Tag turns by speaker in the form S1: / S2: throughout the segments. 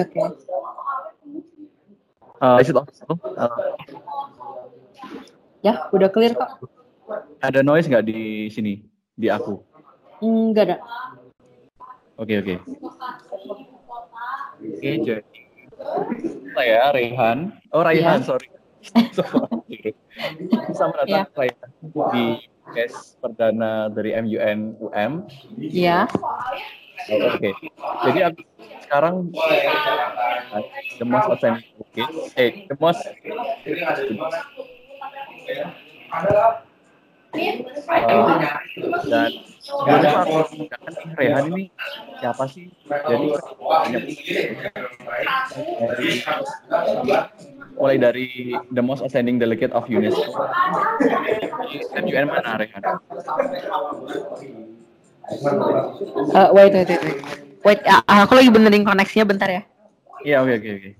S1: oke.
S2: Uh, is it also? Uh,
S1: Ya, udah clear kok.
S2: ada noise nggak di sini di aku?
S1: Enggak ada.
S2: Oke oke. Oke jadi saya Rehan. Oh Raihan
S1: Iya.
S2: sorry. Selamat datang Raihan di podcast perdana dari MUN UM.
S1: Iya.
S2: Oh, Oke. Jadi aku sekarang the most authentic case, eh the most dan sebenarnya aku nih Rehan ini siapa sih? Jadi mulai dari the most ascending delegate of UNESCO. MUN mana Rehan?
S1: Eh, wait, wait, wait, wait. Ah, aku lagi benerin koneksinya bentar ya.
S2: Iya oke oke oke.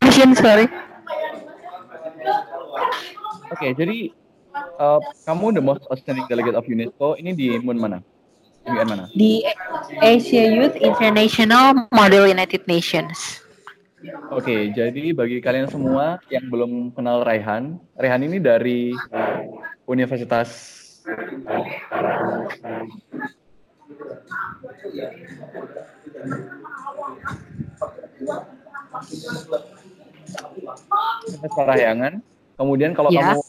S1: Mission, sorry.
S2: Oke, jadi uh, kamu the most outstanding delegate of UNESCO ini di MUN mana? Mana?
S1: Di Asia Youth International Model United Nations.
S2: Oke, jadi bagi kalian semua yang belum kenal Raihan, Raihan ini dari Universitas Parahyangan. Kemudian kalau
S1: Ya.
S2: kamu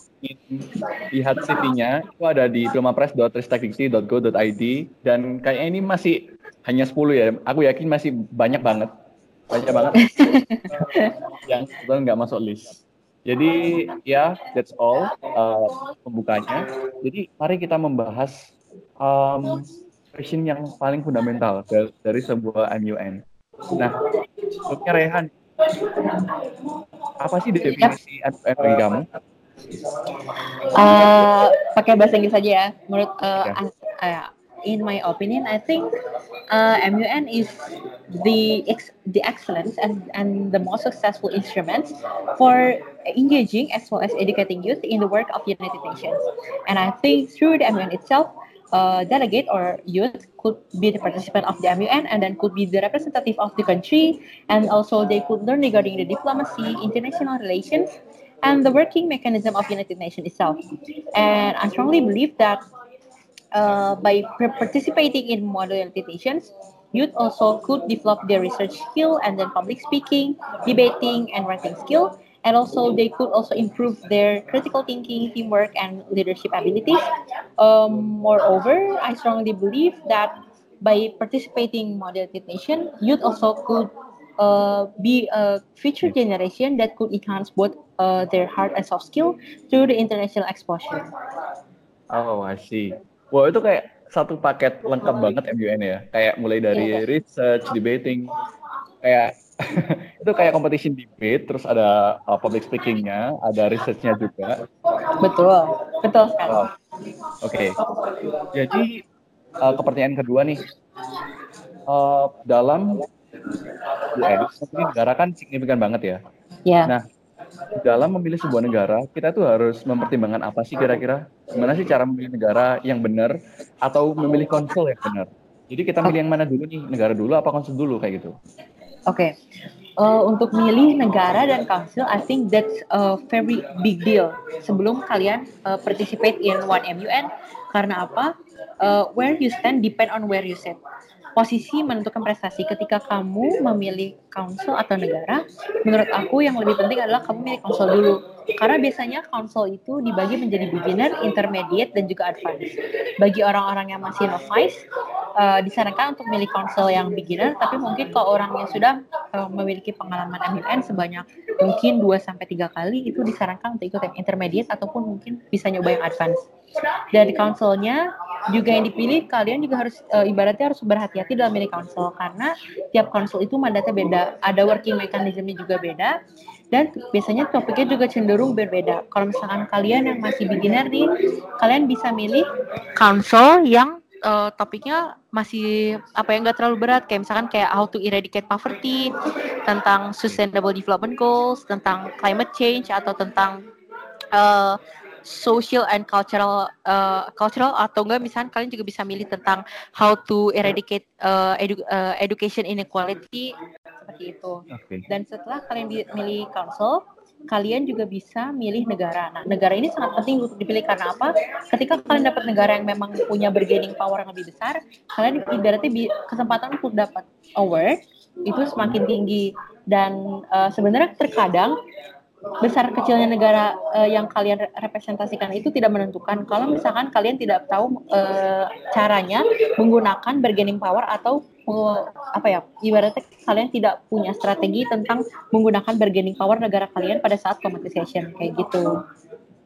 S2: lihat CV-nya, itu ada di filmapres.ristekdikti.go.id dan kayaknya ini masih hanya 10 ya. Aku yakin masih banyak banget. Banyak banget yang sebetulnya nggak masuk list. Jadi ya, that's all uh, pembukanya. Jadi mari kita membahas um, question yang paling fundamental dari, dari sebuah MUN. Nah, sebelumnya Rehan, apa sih definisi MUN bagi kamu?
S1: Eh, pakai bahasa Inggris saja ya. Menurut eh,
S2: Ya.
S1: as- eh, in my opinion, I think uh, MUN is the ex- the excellence and and the most successful instruments for engaging as well as educating youth in the work of United Nations. And I think through the MUN itself, uh, delegate or youth could be the participant of the MUN and then could be the representative of the country, and also they could learn regarding the diplomacy, international relations, and the working mechanism of United Nations itself. And I strongly believe that uh, by participating in model United Nations, youth also could develop their research skill and then public speaking, debating, and writing skill. And also, they could also improve their critical thinking, teamwork, and leadership abilities. Um, moreover, I strongly believe that by participating in model United Nation, youth also could uh, be a future generation that could enhance both uh, their hard and soft skill through the international exposure.
S2: Oh, I see. Wah, itu kayak satu paket lengkap banget MUN ya. Kayak mulai dari
S1: Iya.
S2: research, debating, kayak itu kayak competition debate, terus ada uh, public speakingnya, ada researchnya juga.
S1: Betul, betul sekali.
S2: Oh, Oke. Jadi uh, ke pertanyaan kedua nih, Uh, dalam UN, ini negara kan signifikan banget ya.
S1: Ya,
S2: Nah, dalam memilih sebuah negara, kita tuh harus mempertimbangkan apa sih kira-kira? Gimana sih cara memilih negara yang benar atau memilih konsul yang benar? Jadi kita milih yang mana dulu nih? Negara dulu apa konsul dulu kayak gitu?
S1: oke. Eh, untuk milih negara dan council, I think that's a very big deal. Sebelum kalian eh, participate in one MUN, karena apa? Eh, where you stand depend on where you sit. Posisi menentukan prestasi. Ketika kamu memilih council atau negara, menurut aku yang lebih penting adalah kamu milih council dulu. Karena biasanya council itu dibagi menjadi beginner, intermediate, dan juga advanced. Bagi orang-orang yang masih novice, eh, disarankan untuk milih council yang beginner, tapi mungkin kalau orang yang sudah eh, memiliki pengalaman MUN sebanyak mungkin 2 sampai 3 kali itu disarankan untuk ikut yang intermediate ataupun mungkin bisa nyoba yang advance. Dan councilnya juga yang dipilih kalian juga harus eh, ibaratnya harus berhati-hati dalam milih council karena tiap council itu mandatnya beda, ada working mechanismnya juga beda dan biasanya topiknya juga cenderung berbeda. Kalau misalkan kalian yang masih beginner nih, kalian bisa milih council yang eh, topiknya masih apa yang nggak terlalu berat kayak misalkan kayak how to eradicate poverty, tentang sustainable development goals, tentang climate change atau tentang uh, social and cultural uh, cultural atau enggak misalkan kalian juga bisa milih tentang how to eradicate uh, edu uh, education inequality seperti itu. Okay. Dan setelah kalian milih council, kalian juga bisa milih negara. Nah, negara ini sangat penting untuk dipilih karena apa? Ketika kalian dapat negara yang memang punya bargaining power yang lebih besar, kalian ibaratnya kesempatan untuk dapat award itu semakin tinggi dan uh, sebenarnya terkadang besar kecilnya negara uh, yang kalian representasikan itu tidak menentukan kalau misalkan kalian tidak tahu uh, caranya menggunakan bargaining power atau apa ya ibaratnya kalian tidak punya strategi tentang menggunakan bargaining power negara kalian pada saat competition kayak gitu.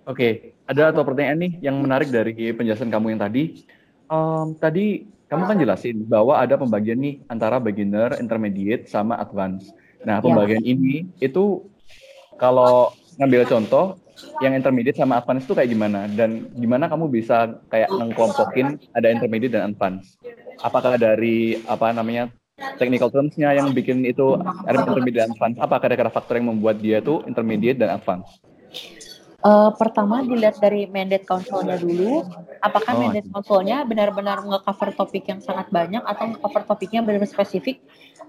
S2: Oke, okay. ada atau pertanyaan nih yang menarik dari penjelasan kamu yang tadi. Um, tadi kamu kan jelasin bahwa ada pembagian nih antara beginner, intermediate, sama advance. Nah, ya. pembagian ya. ini itu kalau ngambil contoh yang intermediate sama advance itu kayak gimana dan gimana kamu bisa kayak mengkelompokin ada intermediate dan advance apakah dari apa namanya technical terms-nya yang bikin itu intermediate dan advance apakah ada faktor yang membuat dia itu intermediate dan advance
S1: Uh, pertama dilihat dari mandate councilnya dulu, apakah oh. mandate councilnya benar-benar nge-cover topik yang sangat banyak atau nge-cover topiknya benar-benar spesifik,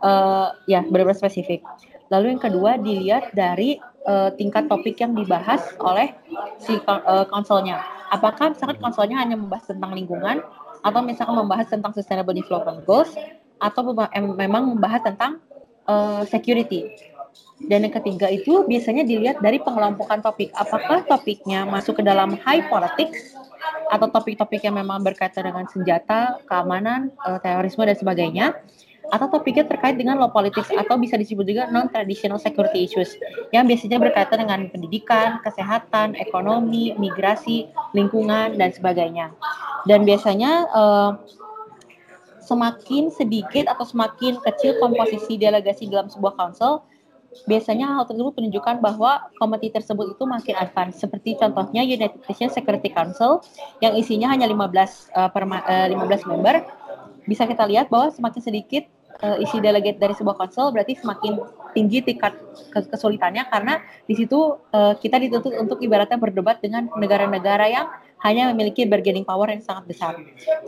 S1: uh, ya benar-benar spesifik. Lalu yang kedua dilihat dari uh, tingkat topik yang dibahas oleh si uh, konsolnya. Apakah misalkan konsolnya hanya membahas tentang lingkungan atau misalkan membahas tentang sustainable development goals atau memang membahas tentang uh, security. Dan yang ketiga itu biasanya dilihat dari pengelompokan topik. Apakah topiknya masuk ke dalam high politics atau topik-topik yang memang berkaitan dengan senjata, keamanan, terorisme dan sebagainya atau topiknya terkait dengan law politics atau bisa disebut juga non-traditional security issues yang biasanya berkaitan dengan pendidikan, kesehatan, ekonomi, migrasi, lingkungan, dan sebagainya. Dan biasanya uh, semakin sedikit atau semakin kecil komposisi delegasi dalam sebuah council, biasanya hal tersebut menunjukkan bahwa komite tersebut itu makin advance. Seperti contohnya United Nations Security Council yang isinya hanya 15 uh, per, uh, 15 member, bisa kita lihat bahwa semakin sedikit uh, isi delegate dari sebuah konsel berarti semakin tinggi tingkat kesulitannya karena di situ uh, kita dituntut untuk ibaratnya berdebat dengan negara-negara yang hanya memiliki bargaining power yang sangat besar.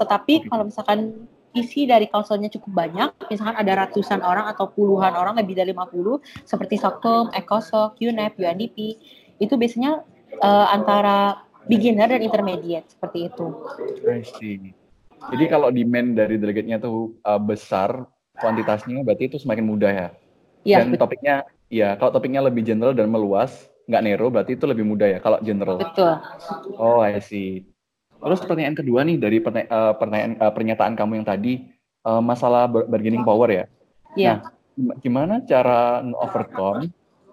S1: Tetapi kalau misalkan isi dari konselnya cukup banyak, misalkan ada ratusan orang atau puluhan orang lebih dari 50 seperti SOCOM, ECOSOC, UNEP, UNDP, itu biasanya uh, antara beginner dan intermediate seperti itu.
S2: I see. Jadi kalau demand dari delegate-nya tuh uh, besar, kuantitasnya berarti itu semakin mudah ya. Iya. Dan betul. topiknya ya kalau topiknya lebih general dan meluas, nggak nero berarti itu lebih mudah ya kalau general.
S1: Betul.
S2: Oh, I see. Terus pertanyaan kedua nih dari pertanya uh, pertanyaan uh, pernyataan kamu yang tadi uh, masalah bargaining power ya.
S1: Iya.
S2: Nah, gimana cara overcome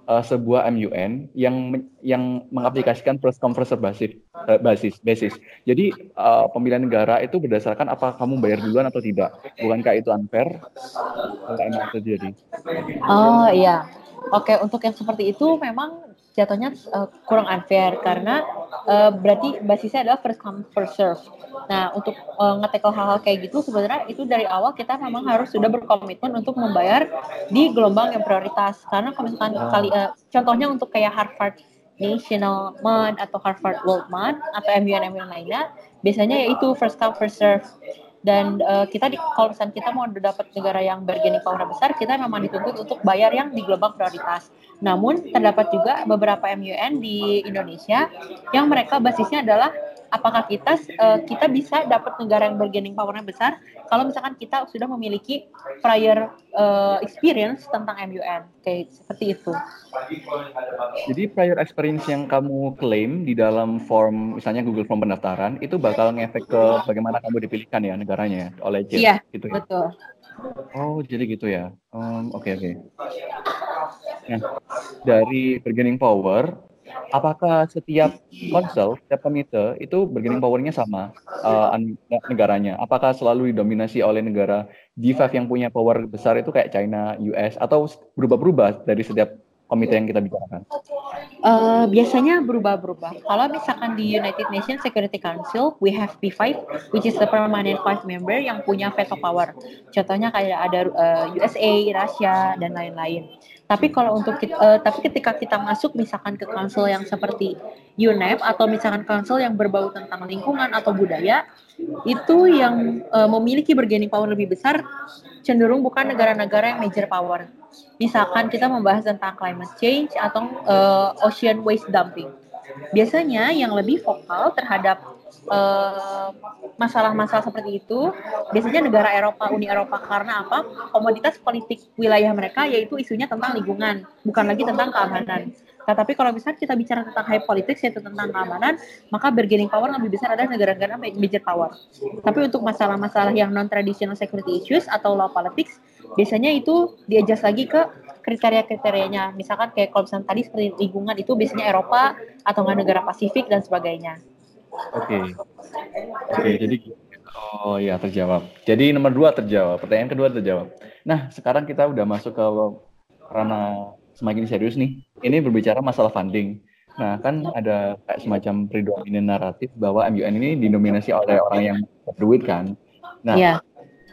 S2: uh, sebuah MUN yang yang mengaplikasikan come first basis uh, basis basis. Jadi uh, pemilihan negara itu berdasarkan apa kamu bayar duluan atau tidak. Bukankah itu unfair? Kalau emang terjadi.
S1: Oh iya. Oke, untuk yang seperti itu memang jatuhnya uh, kurang unfair karena uh, berarti basisnya adalah first come first serve. Nah, untuk uh, ngetekel hal-hal kayak gitu sebenarnya itu dari awal kita memang harus sudah berkomitmen untuk membayar di gelombang yang prioritas. Karena kalau misalkan oh. kali uh, contohnya untuk kayak Harvard National Month atau Harvard World Month atau MUN MUN lainnya, biasanya yaitu first come first serve dan uh, kita di kalau kita mau dapat negara yang bargaining power besar kita memang dituntut untuk bayar yang di gelombang prioritas. Namun terdapat juga beberapa MUN di Indonesia yang mereka basisnya adalah apakah kita uh, kita bisa dapat negara yang bargaining powernya besar kalau misalkan kita sudah memiliki prior uh, experience tentang MUN kayak seperti itu.
S2: Jadi prior experience yang kamu klaim di dalam form misalnya Google Form pendaftaran itu bakal ngefek ke bagaimana kamu dipilihkan ya negaranya oleh JET
S1: iya, gitu ya. Betul.
S2: Oh, jadi gitu ya. Oke, um, oke. Okay, okay. Nah, dari bargaining power apakah setiap konsel, setiap komite itu bargaining powernya sama uh, negaranya? Apakah selalu didominasi oleh negara G5 yang punya power besar itu kayak China, US, atau berubah-berubah dari setiap komite yang kita bicarakan?
S1: Uh, biasanya berubah-berubah. Kalau misalkan di United Nations Security Council, we have P5, which is the permanent five member yang punya veto power. Contohnya kayak ada uh, USA, Russia, dan lain-lain. Tapi kalau untuk uh, tapi ketika kita masuk misalkan ke council yang seperti UNEP atau misalkan council yang berbau tentang lingkungan atau budaya, itu yang uh, memiliki bargaining power lebih besar cenderung bukan negara-negara yang major power misalkan kita membahas tentang climate change atau uh, ocean waste dumping. Biasanya yang lebih vokal terhadap eh, masalah-masalah uh, seperti itu biasanya negara Eropa, Uni Eropa karena apa? Komoditas politik wilayah mereka yaitu isunya tentang lingkungan, bukan lagi tentang keamanan. Nah, tapi kalau misalnya kita bicara tentang high politics yaitu tentang keamanan, maka bargaining power lebih besar adalah negara-negara major power. Tapi untuk masalah-masalah yang non traditional security issues atau law politics, biasanya itu diadjust lagi ke kriteria-kriterianya. Misalkan kayak kalau misalnya tadi seperti lingkungan itu biasanya Eropa atau negara Pasifik dan sebagainya.
S2: Oke, okay. oke okay, jadi oh ya terjawab. Jadi nomor dua terjawab, pertanyaan kedua terjawab. Nah sekarang kita udah masuk ke ranah semakin serius nih. Ini berbicara masalah funding. Nah, kan ada kayak semacam predominan naratif bahwa MUN ini dinominasi oleh orang yang berduit kan. Nah, yeah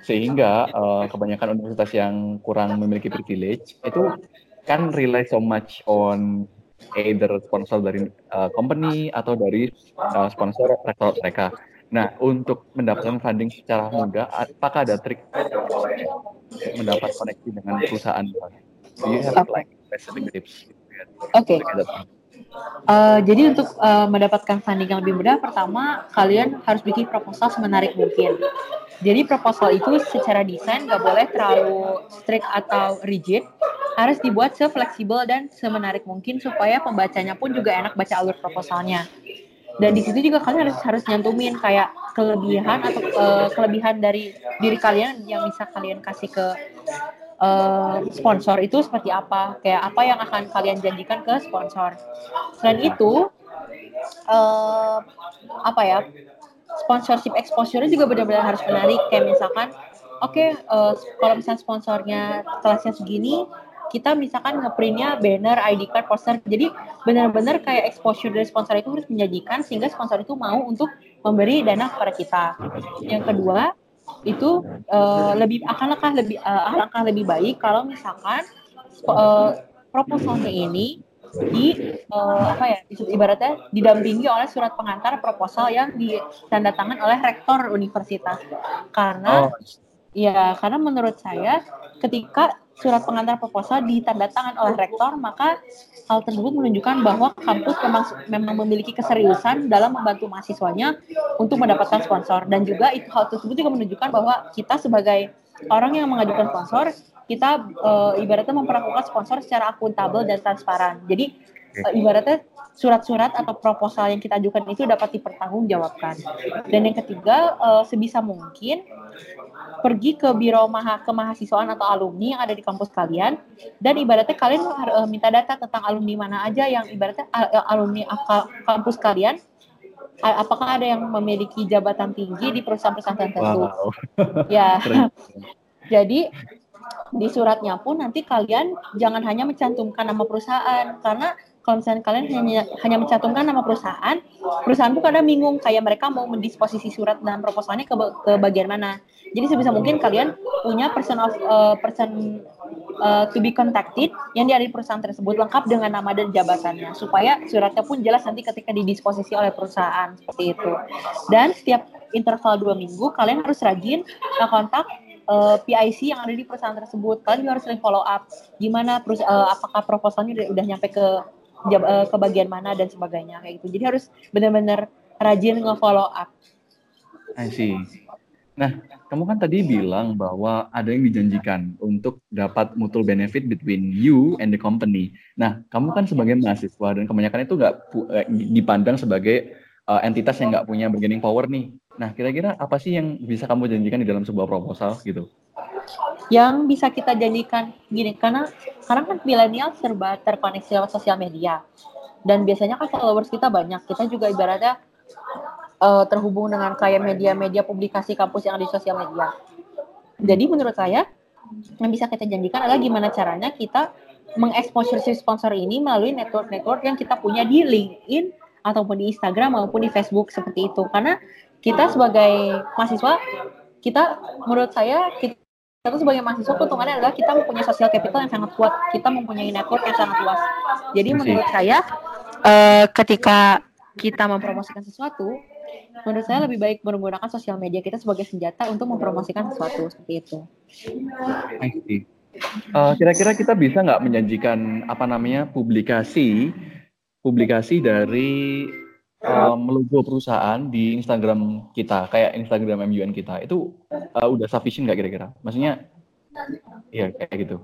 S2: sehingga uh, kebanyakan universitas yang kurang memiliki privilege itu kan rely so much on either sponsor dari uh, company atau dari uh, sponsor rektor mereka. Nah, untuk mendapatkan funding secara mudah, apakah ada trik mendapat koneksi dengan perusahaan? Do you have like specific tips?
S1: Oke. Okay. Uh, jadi untuk uh, mendapatkan funding yang lebih mudah, pertama kalian harus bikin proposal semenarik mungkin. Jadi proposal itu secara desain nggak boleh terlalu strict atau rigid, harus dibuat sefleksibel dan semenarik mungkin supaya pembacanya pun juga enak baca alur proposalnya. Dan di situ juga kalian harus harus nyantumin kayak kelebihan atau uh, kelebihan dari diri kalian yang bisa kalian kasih ke uh, sponsor itu seperti apa, kayak apa yang akan kalian janjikan ke sponsor. Selain itu, uh, apa ya? sponsorship exposure-nya juga benar-benar harus menarik kayak misalkan oke okay, uh, kalau misalnya sponsornya kelasnya segini kita misalkan ngeprintnya banner, ID card, poster. Jadi benar-benar kayak exposure dari sponsor itu harus menjanjikan sehingga sponsor itu mau untuk memberi dana kepada kita. Yang kedua itu uh, lebih akan langkah lebih uh, langkah lebih baik kalau misalkan uh, proposalnya ini di uh, apa ya ibaratnya didampingi oleh surat pengantar proposal yang ditandatangan oleh rektor universitas karena oh. ya karena menurut saya ketika surat pengantar proposal ditandatangan oleh rektor maka hal tersebut menunjukkan bahwa kampus memang memang memiliki keseriusan dalam membantu mahasiswanya untuk mendapatkan sponsor dan juga itu hal tersebut juga menunjukkan bahwa kita sebagai orang yang mengajukan sponsor kita uh, ibaratnya memperlakukan sponsor secara akuntabel dan transparan. Jadi uh, ibaratnya surat-surat atau proposal yang kita ajukan itu dapat dipertanggungjawabkan. Dan yang ketiga, uh, sebisa mungkin pergi ke biro maha kemahasiswaan atau alumni yang ada di kampus kalian dan ibaratnya kalian uh, minta data tentang alumni mana aja yang ibaratnya uh, alumni kampus kalian apakah ada yang memiliki jabatan tinggi di perusahaan-perusahaan tertentu. Wow. ya. Jadi di suratnya pun nanti kalian jangan hanya mencantumkan nama perusahaan karena kalau misalnya kalian hanya hanya mencantumkan nama perusahaan, perusahaan pun kadang bingung kayak mereka mau mendisposisi surat dan proposalnya ke, ke bagian mana. Jadi sebisa mungkin kalian punya person of uh, person uh, to be contacted yang ada di perusahaan tersebut lengkap dengan nama dan jabatannya supaya suratnya pun jelas nanti ketika didisposisi oleh perusahaan seperti itu. Dan setiap interval dua minggu kalian harus rajin kontak uh, eh, PIC yang ada di perusahaan tersebut. Kalian juga harus sering follow up gimana uh, apakah proposalnya udah, udah nyampe ke uh, ke bagian mana dan sebagainya kayak gitu. Jadi harus benar-benar rajin nge-follow up.
S2: I see. Nah, kamu kan tadi bilang bahwa ada yang dijanjikan untuk dapat mutual benefit between you and the company. Nah, kamu kan sebagai mahasiswa dan kebanyakan itu nggak dipandang sebagai uh, entitas yang nggak punya bargaining power nih. Nah, kira-kira apa sih yang bisa kamu janjikan di dalam sebuah proposal gitu?
S1: Yang bisa kita janjikan gini, karena sekarang kan milenial serba terkoneksi lewat sosial media. Dan biasanya kan followers kita banyak. Kita juga ibaratnya uh, terhubung dengan kayak media-media publikasi kampus yang ada di sosial media. Jadi menurut saya, yang bisa kita janjikan adalah gimana caranya kita mengeksposur si sponsor ini melalui network-network yang kita punya di LinkedIn ataupun di Instagram maupun di Facebook seperti itu. Karena kita sebagai mahasiswa, kita menurut saya kita kita sebagai mahasiswa keuntungannya adalah kita mempunyai sosial capital yang sangat kuat. Kita mempunyai network yang sangat luas. Jadi menurut saya uh, ketika kita mempromosikan sesuatu, menurut saya lebih baik menggunakan sosial media kita sebagai senjata untuk mempromosikan sesuatu seperti itu.
S2: Uh, kira-kira kita bisa nggak menjanjikan apa namanya publikasi publikasi dari um, logo perusahaan di Instagram kita, kayak Instagram MUN kita, itu uh, udah sufficient nggak kira-kira? Maksudnya, ya kayak gitu.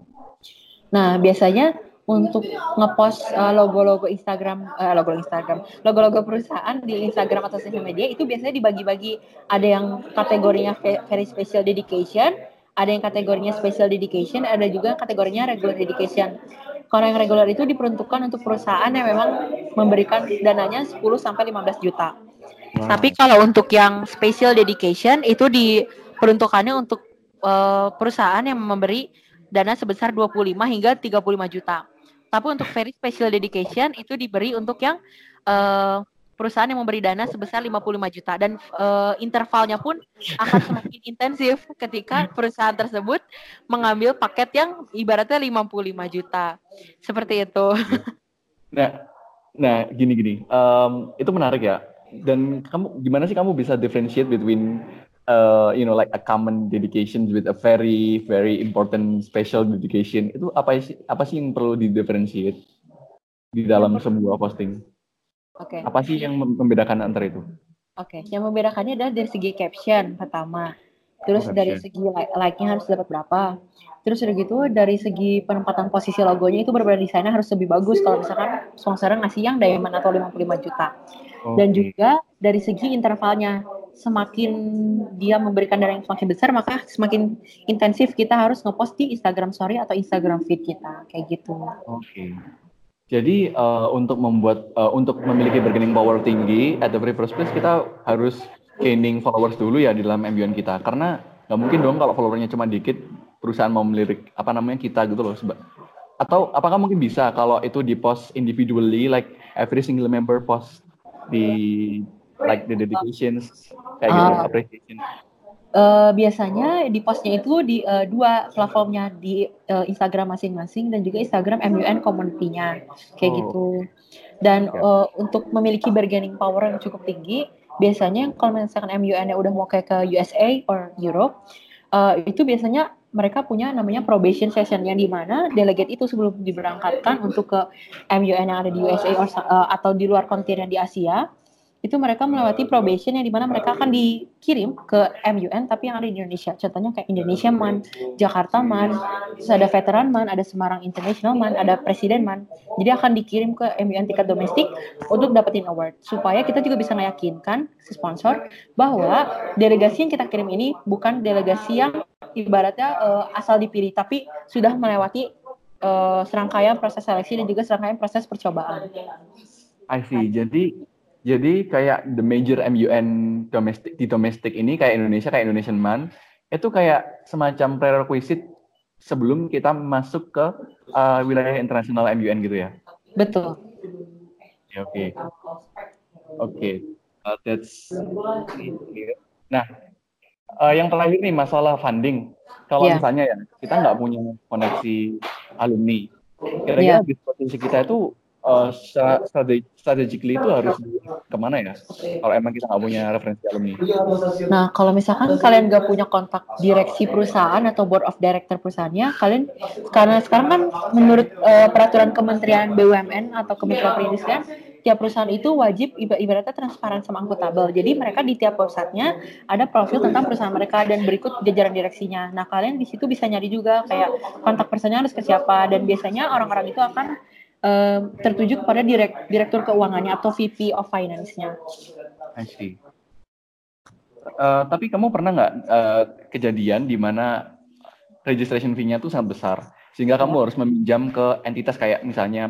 S1: Nah, biasanya untuk ngepost uh, logo-logo Instagram, uh, logo Instagram, logo-logo perusahaan di Instagram atau sosial media itu biasanya dibagi-bagi. Ada yang kategorinya very special dedication, ada yang kategorinya special dedication, ada juga kategorinya regular dedication. Kalau yang regular itu diperuntukkan untuk perusahaan yang memang memberikan dananya 10 sampai 15 juta. Wow. Tapi kalau untuk yang special dedication itu diperuntukannya untuk uh, perusahaan yang memberi dana sebesar 25 hingga 35 juta. Tapi untuk very special dedication itu diberi untuk yang uh, perusahaan yang memberi dana sebesar 55 juta dan uh, intervalnya pun akan semakin intensif ketika perusahaan tersebut mengambil paket yang ibaratnya 55 juta. Seperti itu.
S2: Nah, nah gini-gini. Um, itu menarik ya. Dan kamu gimana sih kamu bisa differentiate between uh, you know like a common dedication with a very very important special dedication itu apa sih apa sih yang perlu di differentiate di dalam sebuah posting?
S1: Oke. Okay.
S2: Apa sih yang membedakan antara itu?
S1: Oke, okay. yang membedakannya adalah dari segi caption pertama. Terus oh, dari segi like-nya harus dapat berapa. Terus udah gitu dari segi penempatan posisi logonya itu berbeda desainnya harus lebih bagus kalau misalkan sponsor ngasih yang diamond atau 55 juta. Okay. Dan juga dari segi intervalnya semakin dia memberikan dana yang semakin besar maka semakin intensif kita harus ngepost di Instagram story atau Instagram feed kita kayak gitu.
S2: Oke. Okay. Jadi uh, untuk membuat uh, untuk memiliki bargaining power tinggi at the very first place kita harus gaining followers dulu ya di dalam MUN kita. Karena nggak mungkin dong kalau followernya cuma dikit perusahaan mau melirik apa namanya kita gitu loh atau apakah mungkin bisa kalau itu di post individually like every single member post di like the dedications kayak gitu uh, appreciation
S1: uh, biasanya di postnya itu di uh, dua platformnya di uh, Instagram masing-masing dan juga Instagram MUN community-nya kayak oh. gitu. Dan uh, untuk memiliki bargaining power yang cukup tinggi, biasanya kalau misalkan MUN-nya udah mau kayak ke USA or Europe, uh, itu biasanya mereka punya namanya probation session yang di mana delegate itu sebelum diberangkatkan untuk ke MUN yang ada di USA or, uh, atau di luar kontinen di Asia itu mereka melewati probation yang di mana mereka akan dikirim ke MUN tapi yang ada di Indonesia. Contohnya kayak Indonesia Man, Jakarta Man, terus ada Veteran Man, ada Semarang International Man, ada Presiden Man. Jadi akan dikirim ke MUN tingkat domestik untuk dapetin award. Supaya kita juga bisa meyakinkan si sponsor bahwa delegasi yang kita kirim ini bukan delegasi yang ibaratnya uh, asal dipilih tapi sudah melewati uh, serangkaian proses seleksi dan juga serangkaian proses percobaan.
S2: I see. Jadi jadi kayak the major MUN domestik di domestik ini kayak Indonesia kayak Indonesian Man itu kayak semacam prerequisite sebelum kita masuk ke uh, wilayah internasional MUN gitu ya.
S1: Betul.
S2: Oke. Oke. Okay. Uh, that's Nah, uh, yang terakhir nih masalah funding. Kalau yeah. misalnya ya kita nggak punya koneksi alumni, kira-kira yeah. diskusi kita itu uh, strategi strategically itu harus ke mana ya? Kalau emang kita nggak punya referensi alumni.
S1: Nah, kalau misalkan kalian nggak punya kontak direksi perusahaan atau board of director perusahaannya, kalian karena sekarang kan menurut uh, peraturan Kementerian BUMN atau Kementerian Perindustrian tiap perusahaan itu wajib ibaratnya transparan sama akuntabel. Jadi mereka di tiap websitenya ada profil tentang perusahaan mereka dan berikut jajaran direksinya. Nah kalian di situ bisa nyari juga kayak kontak personnya harus ke siapa dan biasanya orang-orang itu akan uh, tertuju kepada direk, direktur keuangannya atau VP of Finance-nya.
S2: I see. Uh, tapi kamu pernah nggak uh, kejadian di mana registration fee-nya tuh sangat besar sehingga kamu harus meminjam ke entitas kayak misalnya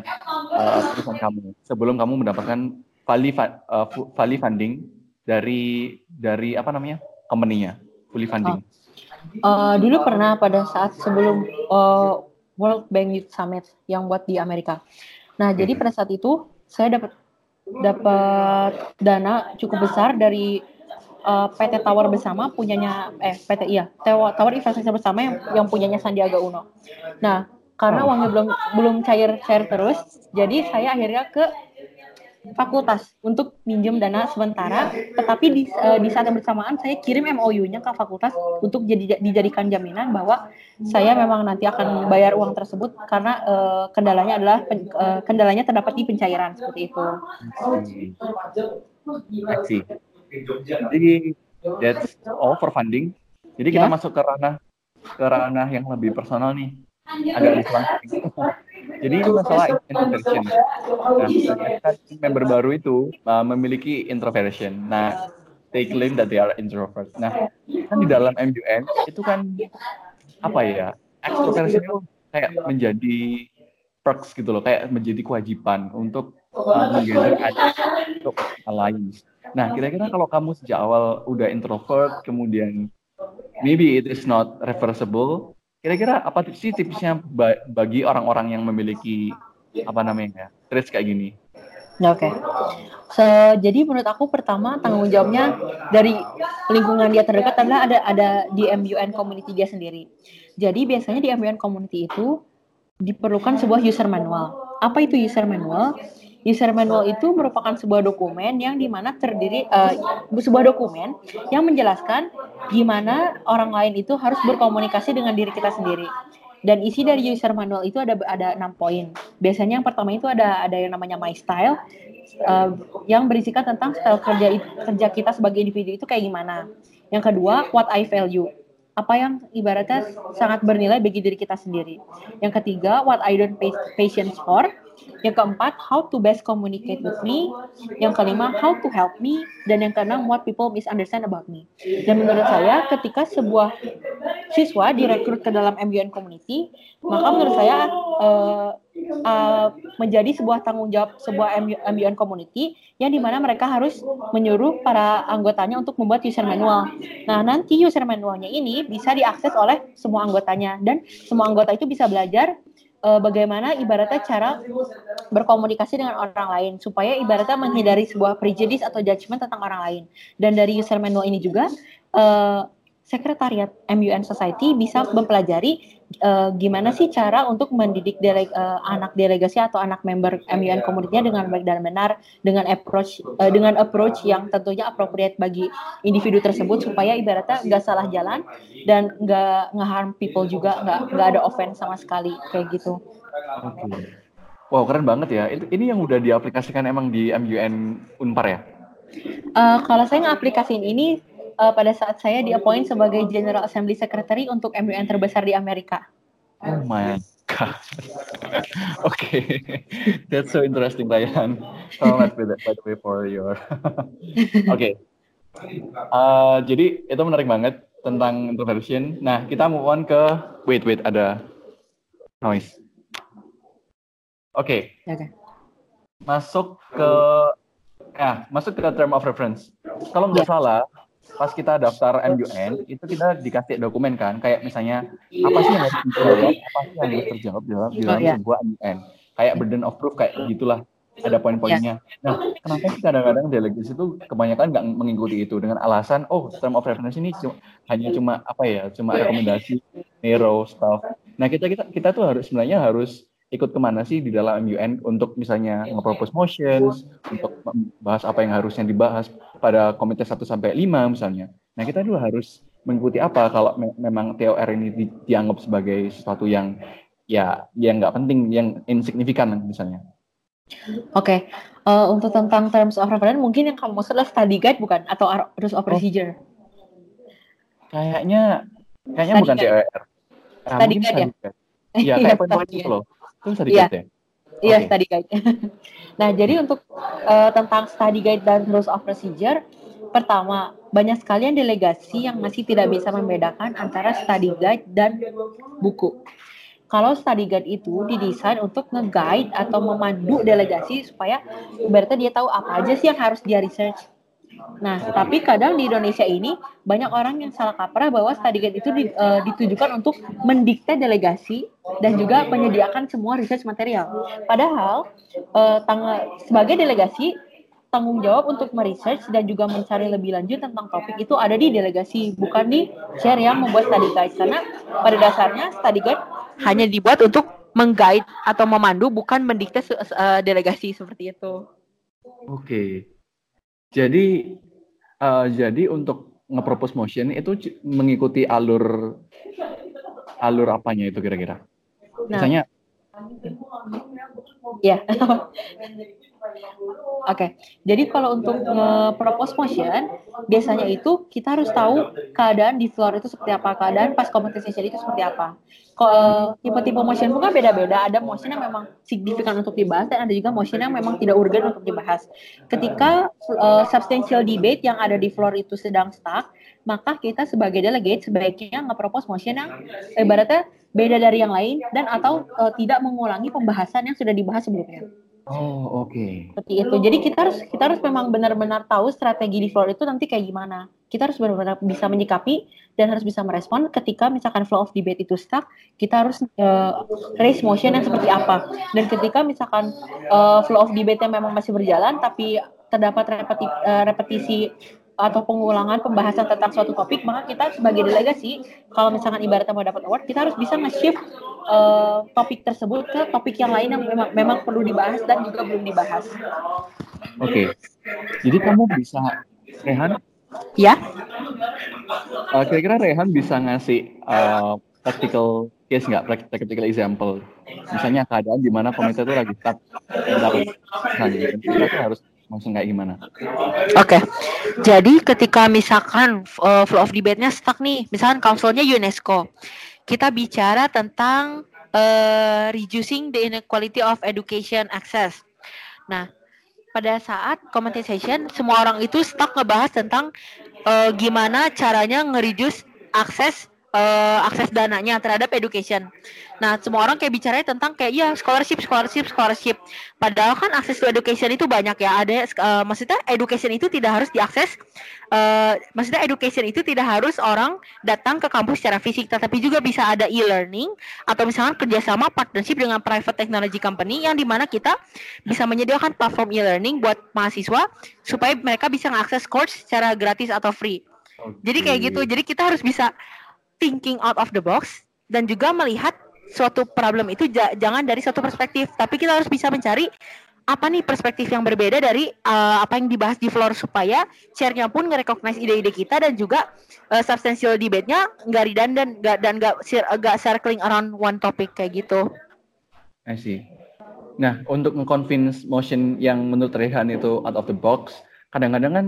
S2: uh, perusahaan kamu sebelum kamu mendapatkan vali uh, vali funding dari dari apa namanya company-nya fully funding.
S1: Uh, dulu pernah pada saat sebelum uh, World Bank Youth Summit yang buat di Amerika. Nah, jadi pada saat itu saya dapat dapat dana cukup besar dari uh, PT Tower bersama punyanya eh PT iya Tower, Infrastruktur bersama yang yang punyanya Sandiaga Uno. Nah, karena uangnya belum belum cair cair terus, jadi saya akhirnya ke fakultas untuk minjem dana sementara, tetapi di, uh, di saat yang bersamaan saya kirim MOU-nya ke fakultas untuk jadi dijadikan jaminan bahwa saya memang nanti akan bayar uang tersebut karena uh, kendalanya adalah pen, uh, kendalanya terdapat di pencairan seperti itu.
S2: Jadi that's all for funding. Jadi kita ya. masuk ke ranah ke ranah yang lebih personal nih agak diselang jadi ini masalah introversion. Nah member baru itu uh, memiliki introversion. Nah they claim that they are introvert. Nah kan di dalam MUN itu kan apa ya extroversion itu kayak menjadi perks gitu loh kayak menjadi kewajiban untuk uh, menggeser untuk lain. Nah kira-kira kalau kamu sejak awal udah introvert kemudian maybe it is not reversible Kira-kira apa sih tipsnya bagi orang-orang yang memiliki apa namanya traits kayak gini?
S1: Oke. Okay. So, jadi menurut aku pertama tanggung jawabnya dari lingkungan dia terdekat adalah ada ada di MUN community dia sendiri. Jadi biasanya di MUN community itu diperlukan sebuah user manual. Apa itu user manual? User manual itu merupakan sebuah dokumen yang di mana terdiri uh, sebuah dokumen yang menjelaskan gimana orang lain itu harus berkomunikasi dengan diri kita sendiri. Dan isi dari user manual itu ada ada enam poin. Biasanya yang pertama itu ada ada yang namanya my style uh, yang berisikan tentang style kerja kerja kita sebagai individu itu kayak gimana. Yang kedua, what I value apa yang ibaratnya sangat bernilai bagi diri kita sendiri. Yang ketiga, what I don't pay patience for. Yang keempat, how to best communicate with me. Yang kelima, how to help me. Dan yang keenam, what people misunderstand about me. Dan menurut saya, ketika sebuah siswa direkrut ke dalam MUN community, maka menurut saya uh, uh, menjadi sebuah tanggung jawab sebuah MUN community yang di mana mereka harus menyuruh para anggotanya untuk membuat user manual. Nah, nanti user manualnya ini bisa diakses oleh semua anggotanya dan semua anggota itu bisa belajar uh, bagaimana ibaratnya cara berkomunikasi dengan orang lain supaya ibaratnya menghindari sebuah prejudice atau judgment tentang orang lain. Dan dari user manual ini juga uh, sekretariat MUN Society bisa mempelajari uh, gimana sih cara untuk mendidik deleg, uh, anak delegasi atau anak member MUN komunitasnya dengan baik dan benar dengan approach uh, dengan approach yang tentunya appropriate bagi individu tersebut supaya ibaratnya nggak salah jalan dan nggak ngeharm people juga nggak nggak ada offense sama sekali kayak gitu.
S2: Okay. Wow keren banget ya. Ini yang udah diaplikasikan emang di MUN Unpar ya?
S1: Uh, kalau saya ngaplikasiin ini uh, pada saat saya diappoint sebagai General Assembly Secretary untuk MUN terbesar di Amerika.
S2: Oh my god. Oke, okay. that's so interesting, Ryan. Selamat by the way for your. Oke. okay. Uh, jadi itu menarik banget tentang introversion. Nah, kita move on ke wait wait ada noise. Oke. Okay. Okay. Masuk ke ya, masuk ke term of reference. Kalau nggak yeah. salah, pas kita daftar MUN itu kita dikasih dokumen kan kayak misalnya apa sih yang harus dijawab apa sih yang harus terjawab dalam di dalam yeah. sebuah MUN kayak burden of proof kayak gitulah ada poin-poinnya. Yeah. Nah, kenapa sih kadang-kadang delegasi itu kebanyakan nggak mengikuti itu dengan alasan, oh, term of reference ini cuma, hanya cuma apa ya, cuma rekomendasi, narrow stuff. Nah, kita kita kita tuh harus sebenarnya harus ikut ke mana sih di dalam MUN untuk misalnya nge-propose motions, untuk membahas apa yang harusnya dibahas pada komite 1 sampai 5 misalnya. Nah, kita dulu harus mengikuti apa kalau me memang TOR ini di dianggap sebagai sesuatu yang ya yang nggak penting, yang insignifikan misalnya.
S1: Oke, okay. uh, eh, untuk tentang terms of reference mungkin yang kamu maksud adalah study guide bukan atau rules of oh. procedure? Oh.
S2: Kayaknya kayaknya study bukan TOR.
S1: Nah, study guide ya?
S2: Iya, kayak poin-poin itu loh. Itu study
S1: iya.
S2: guide ya?
S1: Iya, okay. study guide. nah, jadi untuk uh, tentang study guide dan rules of procedure, pertama, banyak sekali yang delegasi yang masih tidak bisa membedakan antara study guide dan buku. Kalau study guide itu didesain untuk nge-guide atau memandu delegasi supaya berarti dia tahu apa aja sih yang harus dia research. Nah, tapi kadang di Indonesia ini banyak orang yang salah kaprah bahwa study guide itu uh, ditujukan untuk mendikte delegasi dan juga menyediakan semua research material. Padahal uh, tanggal sebagai delegasi tanggung jawab untuk meresearch dan juga mencari lebih lanjut tentang topik itu ada di delegasi, bukan di share yang membuat study guide. Karena pada dasarnya study guide hanya dibuat untuk mengguide atau memandu, bukan mendikte uh, delegasi seperti itu.
S2: Oke, jadi uh, jadi untuk nge-propose motion itu mengikuti alur alur apanya itu kira-kira? Nah, Misalnya,
S1: ya. Oke, okay. jadi kalau untuk nge-propose motion, biasanya itu kita harus tahu keadaan di floor itu seperti apa, keadaan pas competition itu seperti apa. Kalau tipe-tipe motion pun kan beda-beda, ada motion yang memang signifikan untuk dibahas dan ada juga motion yang memang tidak urgen untuk dibahas. Ketika uh, substantial debate yang ada di floor itu sedang stuck, maka kita sebagai delegate sebaiknya nge-propose motion yang ibaratnya beda dari yang lain dan atau uh, tidak mengulangi pembahasan yang sudah dibahas sebelumnya.
S2: Oh, oke. Okay.
S1: Seperti itu. Jadi kita harus kita harus memang benar-benar tahu strategi di floor itu nanti kayak gimana. Kita harus benar-benar bisa menyikapi dan harus bisa merespon ketika misalkan flow of debate itu stuck, kita harus uh, raise motion yang seperti apa. Dan ketika misalkan uh, flow of debate yang memang masih berjalan tapi terdapat repeti, uh, repetisi atau pengulangan pembahasan tentang suatu topik, maka kita sebagai delegasi, kalau misalkan ibaratnya mau dapat award, kita harus bisa nge-shift uh, topik tersebut ke topik yang lain yang memang, memang perlu dibahas dan juga belum dibahas.
S2: Oke, okay. jadi kamu bisa, Rehan?
S1: Ya.
S2: Uh, kira-kira Rehan bisa ngasih uh, practical case nggak, practical example? Misalnya keadaan di mana komite itu lagi stuck, misalnya, kita harus langsung kayak gimana?
S1: Oke, okay. jadi ketika misalkan uh, flow of debate-nya stuck nih, misalkan councilnya UNESCO, kita bicara tentang uh, reducing the inequality of education access. Nah, pada saat comment session, semua orang itu stuck ngebahas tentang uh, gimana caranya nge-reduce akses uh, akses dananya terhadap education. Nah, semua orang kayak bicara tentang kayak ya scholarship, scholarship, scholarship. Padahal kan akses to education itu banyak ya. Ada uh, maksudnya education itu tidak harus diakses. Uh, maksudnya education itu tidak harus orang datang ke kampus secara fisik, tetapi juga bisa ada e-learning atau misalnya kerjasama partnership dengan private technology company yang di mana kita bisa menyediakan platform e-learning buat mahasiswa supaya mereka bisa mengakses course secara gratis atau free. Okay. Jadi kayak gitu. Jadi kita harus bisa thinking out of the box dan juga melihat suatu problem itu jangan dari satu perspektif, tapi kita harus bisa mencari apa nih perspektif yang berbeda dari uh, apa yang dibahas di floor supaya share-nya pun nge-recognize ide-ide kita dan juga uh, substantial debate-nya nggak redundant nggak dan nggak nggak circling around one topic kayak gitu.
S2: I see. Nah, untuk nge-convince motion yang menurut Rehan itu out of the box, kadang-kadang kan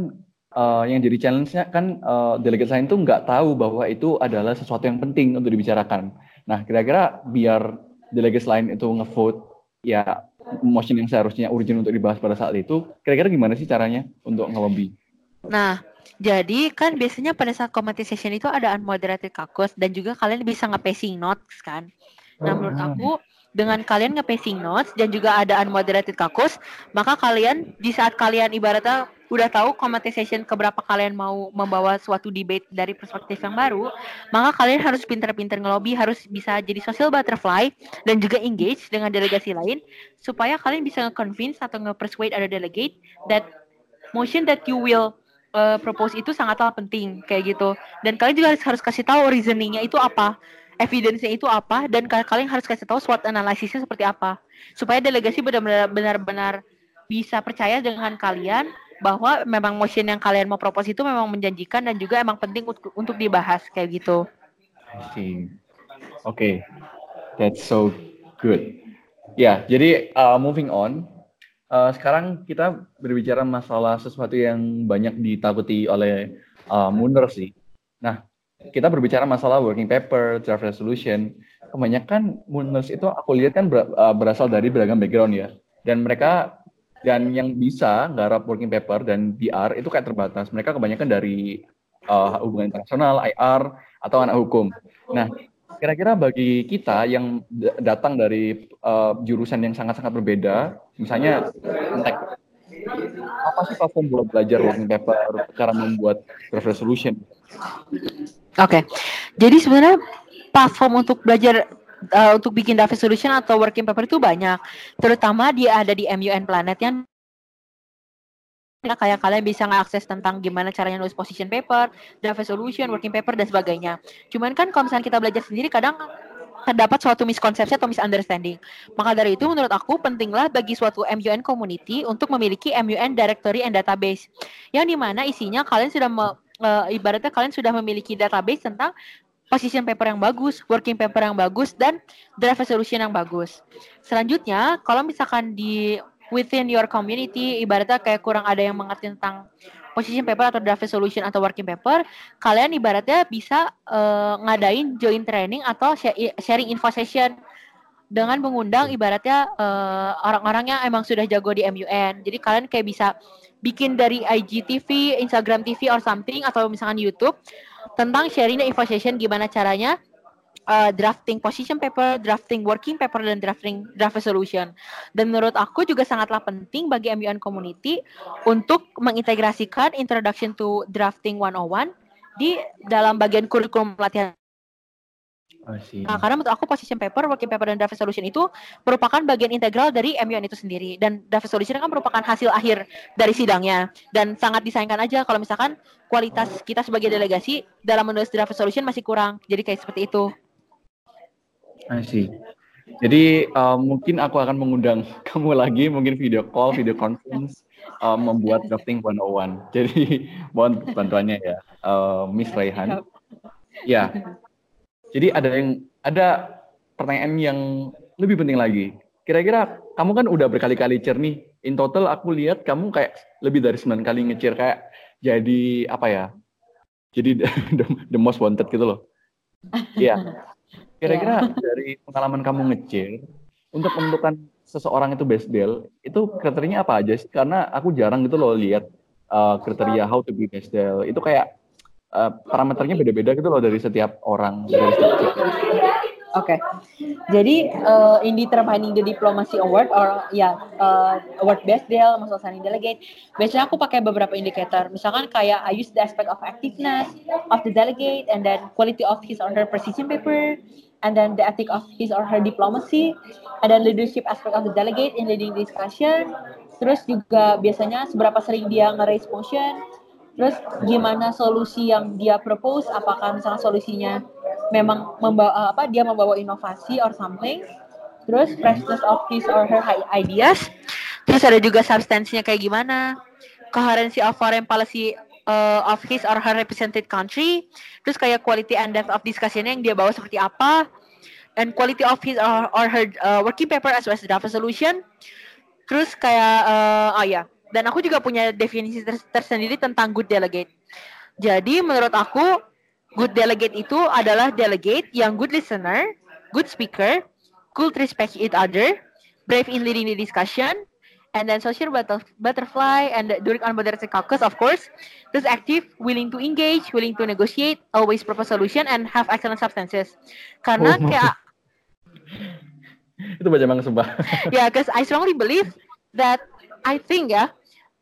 S2: uh, yang jadi challenge-nya kan uh, delegate lain tuh nggak tahu bahwa itu adalah sesuatu yang penting untuk dibicarakan. Nah, kira-kira biar delegates lain itu ngevote ya motion yang seharusnya urgent untuk dibahas pada saat itu, kira-kira gimana sih caranya untuk ngelobi?
S1: Nah, jadi kan biasanya pada saat session itu ada unmoderated caucus dan juga kalian bisa nge-pacing notes kan. Nah, menurut ah. aku dengan kalian nge-pacing notes dan juga ada unmoderated caucus, maka kalian di saat kalian ibaratnya udah tahu competition keberapa kalian mau membawa suatu debate dari perspektif yang baru, maka kalian harus pinter-pinter ngelobi, harus bisa jadi social butterfly dan juga engage dengan delegasi lain supaya kalian bisa nge-convince atau nge-persuade other delegate that motion that you will uh, propose itu sangatlah penting kayak gitu. Dan kalian juga harus, harus kasih tahu reasoningnya itu apa, evidence-nya itu apa, dan kalian harus kasih tahu SWOT analisisnya seperti apa supaya delegasi benar-benar benar-benar bisa percaya dengan kalian bahwa memang motion yang kalian mau propose itu memang menjanjikan dan juga emang penting untuk, untuk dibahas kayak gitu.
S2: Oke, okay. that's so good. Ya, yeah, jadi uh, moving on. Uh, sekarang kita berbicara masalah sesuatu yang banyak ditakuti oleh uh, Munir sih. Nah, kita berbicara masalah working paper, draft resolution. Kebanyakan Mooners itu aku lihat kan uh, berasal dari beragam background ya. Dan mereka dan yang bisa garap working paper dan DR itu kayak terbatas. Mereka kebanyakan dari uh, hubungan internasional, IR atau anak hukum. Nah, kira-kira bagi kita yang datang dari uh, jurusan yang sangat-sangat berbeda, misalnya entek apa sih platform buat belajar working paper, cara membuat resolution?
S1: Oke, okay. jadi sebenarnya platform untuk belajar uh, untuk bikin draft solution atau working paper itu banyak. Terutama dia ada di MUN Planet yang kayak kalian bisa ngakses tentang gimana caranya nulis position paper, draft resolution, working paper dan sebagainya. Cuman kan kalau misalnya kita belajar sendiri kadang terdapat suatu miskonsepsi atau misunderstanding. Maka dari itu menurut aku pentinglah bagi suatu MUN community untuk memiliki MUN directory and database yang di mana isinya kalian sudah me, uh, ibaratnya kalian sudah memiliki database tentang position paper yang bagus, working paper yang bagus, dan draft resolution yang bagus. Selanjutnya, kalau misalkan di within your community, ibaratnya kayak kurang ada yang mengerti tentang position paper atau draft resolution atau working paper, kalian ibaratnya bisa uh, ngadain join training atau sharing info session dengan mengundang ibaratnya uh, orang-orang yang emang sudah jago di MUN. Jadi kalian kayak bisa bikin dari IGTV, Instagram TV or something atau misalkan YouTube tentang sharing the info session gimana caranya uh, drafting position paper, drafting working paper, dan drafting draft resolution. Dan menurut aku juga sangatlah penting bagi MUN community untuk mengintegrasikan introduction to drafting 101 di dalam bagian kurikulum pelatihan Nah, karena menurut aku position paper, working paper, dan draft resolution itu merupakan bagian integral dari MUN itu sendiri. Dan draft resolution kan merupakan hasil akhir dari sidangnya. Dan sangat disayangkan aja kalau misalkan kualitas kita sebagai delegasi dalam menulis draft resolution masih kurang. Jadi kayak seperti itu.
S2: I see. Jadi uh, mungkin aku akan mengundang kamu lagi, mungkin video call, video conference, uh, membuat drafting 101. Jadi mohon bantuannya ya, uh, Miss Raihan. Ya. Jadi ada yang ada pertanyaan yang lebih penting lagi. Kira-kira kamu kan udah berkali-kali chair nih. In total aku lihat kamu kayak lebih dari 9 kali nge kayak jadi apa ya? Jadi the, the most wanted gitu loh. Iya. Kira-kira yeah. dari pengalaman kamu ngecil untuk menentukan seseorang itu best deal, itu kriterianya apa aja sih? Karena aku jarang gitu loh lihat uh, kriteria how to be best deal. Itu kayak uh, parameternya beda-beda gitu loh dari setiap orang dari setiap
S1: Oke, okay. jadi uh, in determining the diplomacy award or ya yeah, uh, award best deal, masuk signing delegate, biasanya aku pakai beberapa indikator. Misalkan kayak I use the aspect of activeness of the delegate and then quality of his or her precision paper, and then the ethic of his or her diplomacy, and then leadership aspect of the delegate in leading discussion. Terus juga biasanya seberapa sering dia nge-raise motion, terus gimana solusi yang dia propose, apakah misalnya solusinya memang membawa apa dia membawa inovasi or something. Terus freshness of his or her ideas. Terus ada juga substansinya kayak gimana, coherency of foreign policy uh, of his or her represented country, terus kayak quality and depth of discussion yang dia bawa seperti apa, and quality of his or, or her uh, working paper as well as draft solution, terus kayak uh, oh ya, dan aku juga punya definisi ter tersendiri tentang good delegate. Jadi menurut aku good delegate itu adalah delegate yang good listener, good speaker, could respect each other, brave in leading the discussion, and then social butterfly and during unmoderated caucus of course this active willing to engage willing to negotiate always propose solution and have excellent substances karena oh, kayak
S2: itu baca banget sumpah
S1: yeah because I strongly believe that I think ya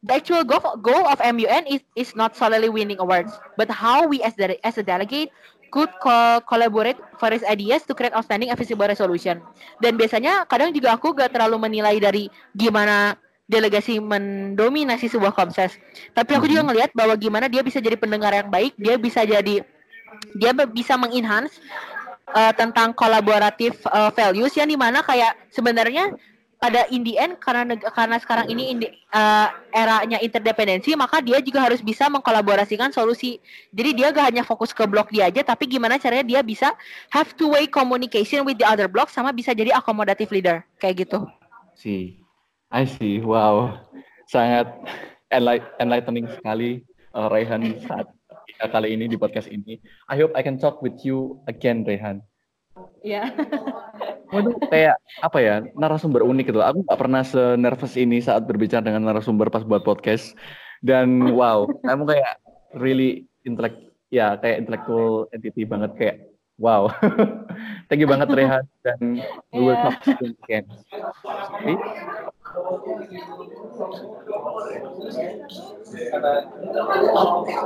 S1: the actual goal, goal of MUN is, is not solely winning awards but how we as the as a delegate could co collaborate various ideas to create outstanding and visible resolution. Dan biasanya kadang juga aku gak terlalu menilai dari gimana delegasi mendominasi sebuah komses. Tapi aku juga mhm. ngelihat bahwa gimana dia bisa jadi pendengar yang baik, dia bisa jadi dia bisa mengenhance uh, tentang kolaboratif uh, values yang di mana kayak sebenarnya pada in the end karena karena sekarang ini in the, uh, eranya interdependensi maka dia juga harus bisa mengkolaborasikan solusi. Jadi dia gak hanya fokus ke blok dia aja tapi gimana caranya dia bisa have two way communication with the other block sama bisa jadi akomodatif leader kayak gitu.
S2: Si I see. Wow. Sangat enlightening sekali uh, Rehan saat kali ini di podcast ini. I hope I can talk with you again, Rehan.
S1: Iya.
S2: Yeah. Waduh, kayak apa ya narasumber unik gitu. Aku gak pernah senervous ini saat berbicara dengan narasumber pas buat podcast. Dan wow, kamu kayak really intelek, ya kayak intellectual entity banget kayak wow. Thank you banget Rehan dan we will talk soon again. Okay?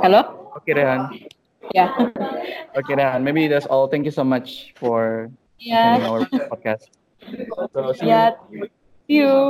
S1: Hello?
S2: Okay, Rehan.
S1: Yeah.
S2: okay, Rehan. Maybe that's all. Thank you so much for
S1: Yeah.
S2: attending our podcast. So see you.
S1: Yeah. See you.